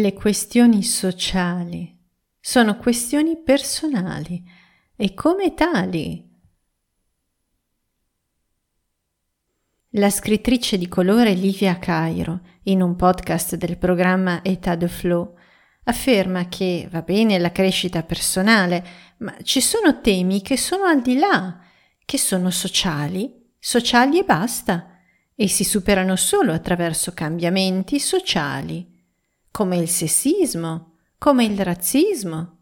Le questioni sociali. Sono questioni personali. E come tali. La scrittrice di colore Livia Cairo, in un podcast del programma Età de Flow, afferma che va bene la crescita personale, ma ci sono temi che sono al di là, che sono sociali, sociali e basta, e si superano solo attraverso cambiamenti sociali come il sessismo, come il razzismo.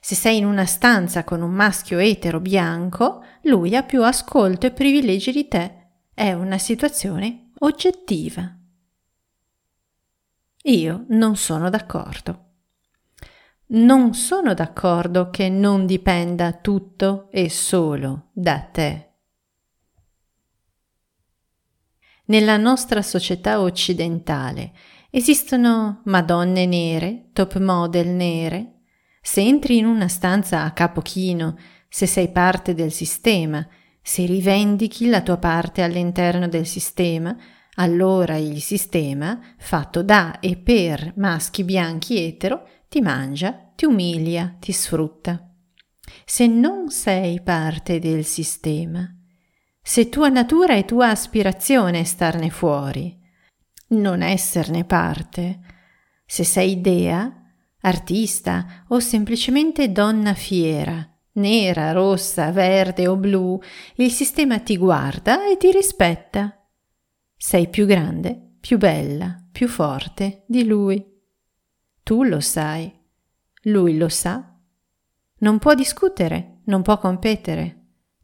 Se sei in una stanza con un maschio etero bianco, lui ha più ascolto e privilegi di te. È una situazione oggettiva. Io non sono d'accordo. Non sono d'accordo che non dipenda tutto e solo da te. Nella nostra società occidentale Esistono madonne nere, top model nere. Se entri in una stanza a capo chino, se sei parte del sistema, se rivendichi la tua parte all'interno del sistema, allora il sistema, fatto da e per maschi bianchi etero, ti mangia, ti umilia, ti sfrutta. Se non sei parte del sistema, se tua natura e tua aspirazione è starne fuori, non esserne parte. Se sei dea, artista o semplicemente donna fiera, nera, rossa, verde o blu, il sistema ti guarda e ti rispetta. Sei più grande, più bella, più forte di lui. Tu lo sai, lui lo sa. Non può discutere, non può competere.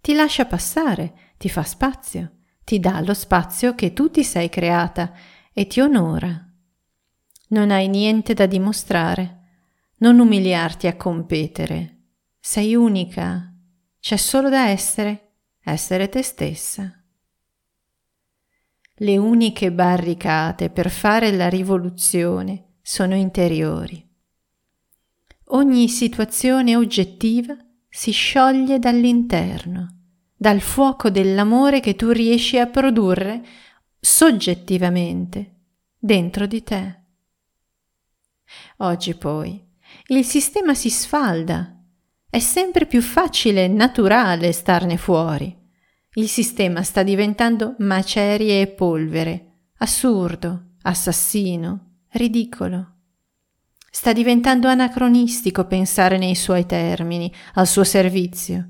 Ti lascia passare, ti fa spazio, ti dà lo spazio che tu ti sei creata e ti onora. Non hai niente da dimostrare, non umiliarti a competere. Sei unica, c'è solo da essere, essere te stessa. Le uniche barricate per fare la rivoluzione sono interiori. Ogni situazione oggettiva si scioglie dall'interno, dal fuoco dell'amore che tu riesci a produrre soggettivamente dentro di te. Oggi poi il sistema si sfalda, è sempre più facile e naturale starne fuori. Il sistema sta diventando macerie e polvere, assurdo, assassino, ridicolo. Sta diventando anacronistico pensare nei suoi termini, al suo servizio.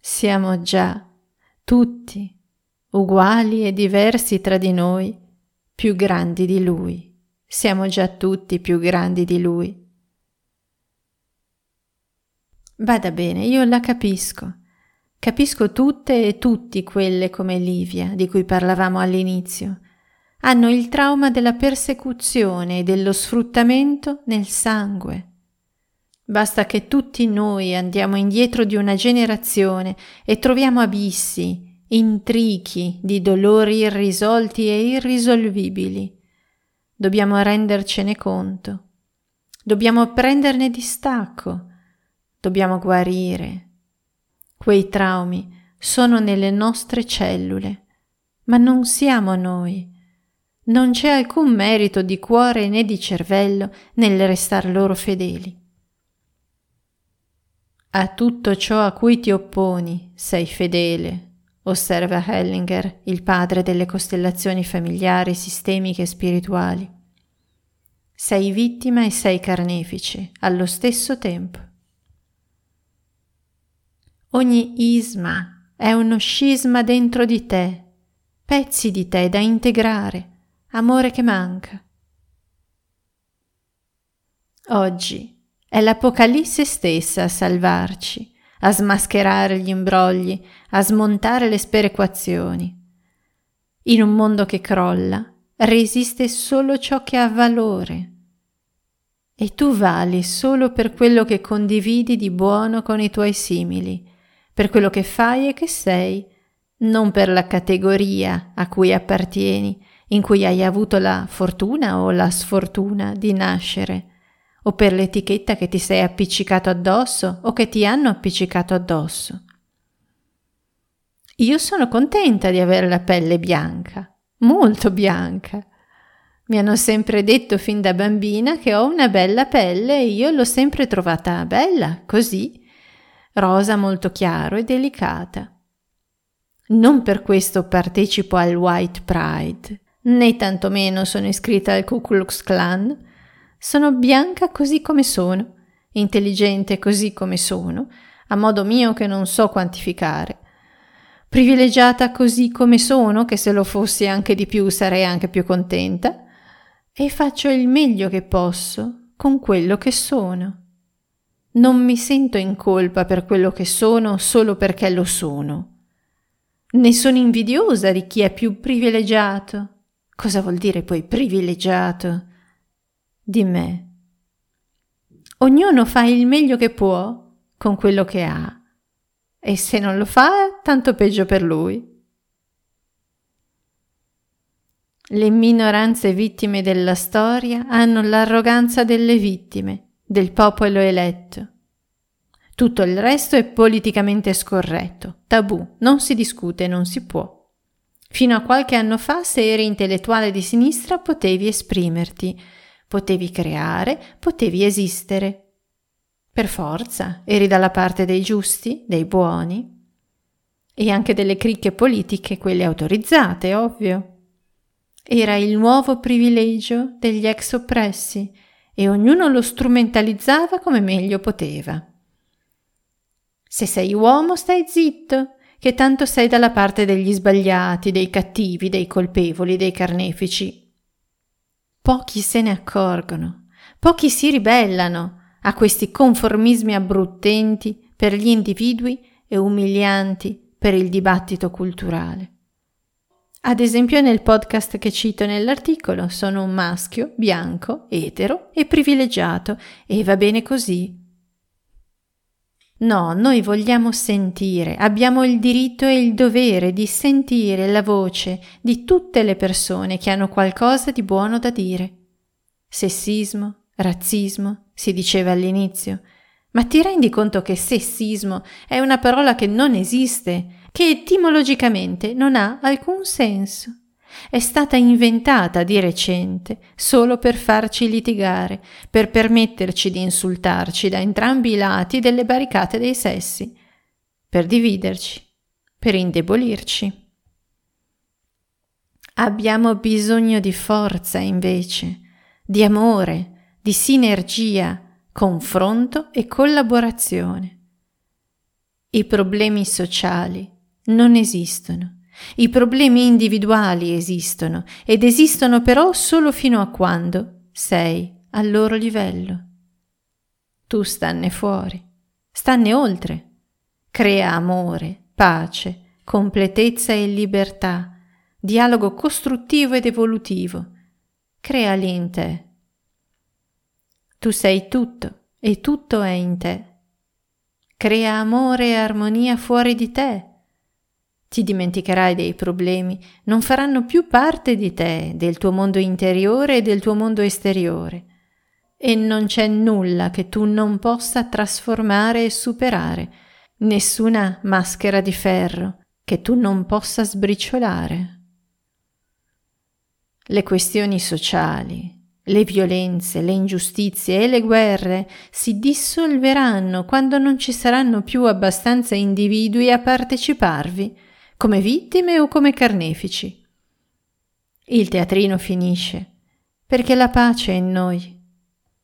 Siamo già tutti uguali e diversi tra di noi, più grandi di Lui. Siamo già tutti più grandi di Lui. Vada bene, io la capisco. Capisco tutte e tutti quelle come Livia, di cui parlavamo all'inizio. Hanno il trauma della persecuzione e dello sfruttamento nel sangue. Basta che tutti noi andiamo indietro di una generazione e troviamo abissi, intrichi di dolori irrisolti e irrisolvibili. Dobbiamo rendercene conto. Dobbiamo prenderne distacco. Dobbiamo guarire. Quei traumi sono nelle nostre cellule, ma non siamo noi. Non c'è alcun merito di cuore né di cervello nel restar loro fedeli. A tutto ciò a cui ti opponi sei fedele, osserva Hellinger, il padre delle costellazioni familiari, sistemiche e spirituali. Sei vittima e sei carnefice allo stesso tempo. Ogni isma è uno scisma dentro di te, pezzi di te da integrare, amore che manca. Oggi è l'Apocalisse stessa a salvarci a smascherare gli imbrogli, a smontare le sperequazioni. In un mondo che crolla, resiste solo ciò che ha valore. E tu vali solo per quello che condividi di buono con i tuoi simili, per quello che fai e che sei, non per la categoria a cui appartieni, in cui hai avuto la fortuna o la sfortuna di nascere o per l'etichetta che ti sei appiccicato addosso o che ti hanno appiccicato addosso. Io sono contenta di avere la pelle bianca, molto bianca. Mi hanno sempre detto fin da bambina che ho una bella pelle e io l'ho sempre trovata bella, così, rosa molto chiaro e delicata. Non per questo partecipo al White Pride, né tantomeno sono iscritta al Ku Klux Klan. Sono bianca così come sono, intelligente così come sono, a modo mio che non so quantificare. Privilegiata così come sono, che se lo fossi anche di più sarei anche più contenta e faccio il meglio che posso con quello che sono. Non mi sento in colpa per quello che sono solo perché lo sono. Ne sono invidiosa di chi è più privilegiato. Cosa vuol dire poi privilegiato? Di me. Ognuno fa il meglio che può con quello che ha e se non lo fa, tanto peggio per lui. Le minoranze vittime della storia hanno l'arroganza delle vittime, del popolo eletto. Tutto il resto è politicamente scorretto, tabù, non si discute, non si può. Fino a qualche anno fa, se eri intellettuale di sinistra, potevi esprimerti, potevi creare, potevi esistere. Per forza, eri dalla parte dei giusti, dei buoni e anche delle cricche politiche, quelle autorizzate, ovvio. Era il nuovo privilegio degli ex oppressi e ognuno lo strumentalizzava come meglio poteva. Se sei uomo stai zitto, che tanto sei dalla parte degli sbagliati, dei cattivi, dei colpevoli, dei carnefici. Pochi se ne accorgono, pochi si ribellano a questi conformismi abbruttenti per gli individui e umilianti per il dibattito culturale. Ad esempio nel podcast che cito nell'articolo sono un maschio, bianco, etero e privilegiato e va bene così. No, noi vogliamo sentire, abbiamo il diritto e il dovere di sentire la voce di tutte le persone che hanno qualcosa di buono da dire. Sessismo, razzismo, si diceva all'inizio, ma ti rendi conto che sessismo è una parola che non esiste che etimologicamente non ha alcun senso. È stata inventata di recente solo per farci litigare, per permetterci di insultarci da entrambi i lati delle barricate dei sessi, per dividerci, per indebolirci. Abbiamo bisogno di forza invece, di amore, di sinergia, confronto e collaborazione. I problemi sociali non esistono. I problemi individuali esistono ed esistono però solo fino a quando sei al loro livello. Tu stanne fuori, stanne oltre. Crea amore, pace, completezza e libertà, dialogo costruttivo ed evolutivo. Creali in te. Tu sei tutto e tutto è in te. Crea amore e armonia fuori di te ti dimenticherai dei problemi, non faranno più parte di te, del tuo mondo interiore e del tuo mondo esteriore. E non c'è nulla che tu non possa trasformare e superare, nessuna maschera di ferro che tu non possa sbriciolare. Le questioni sociali, le violenze, le ingiustizie e le guerre si dissolveranno quando non ci saranno più abbastanza individui a parteciparvi come vittime o come carnefici. Il teatrino finisce perché la pace è in noi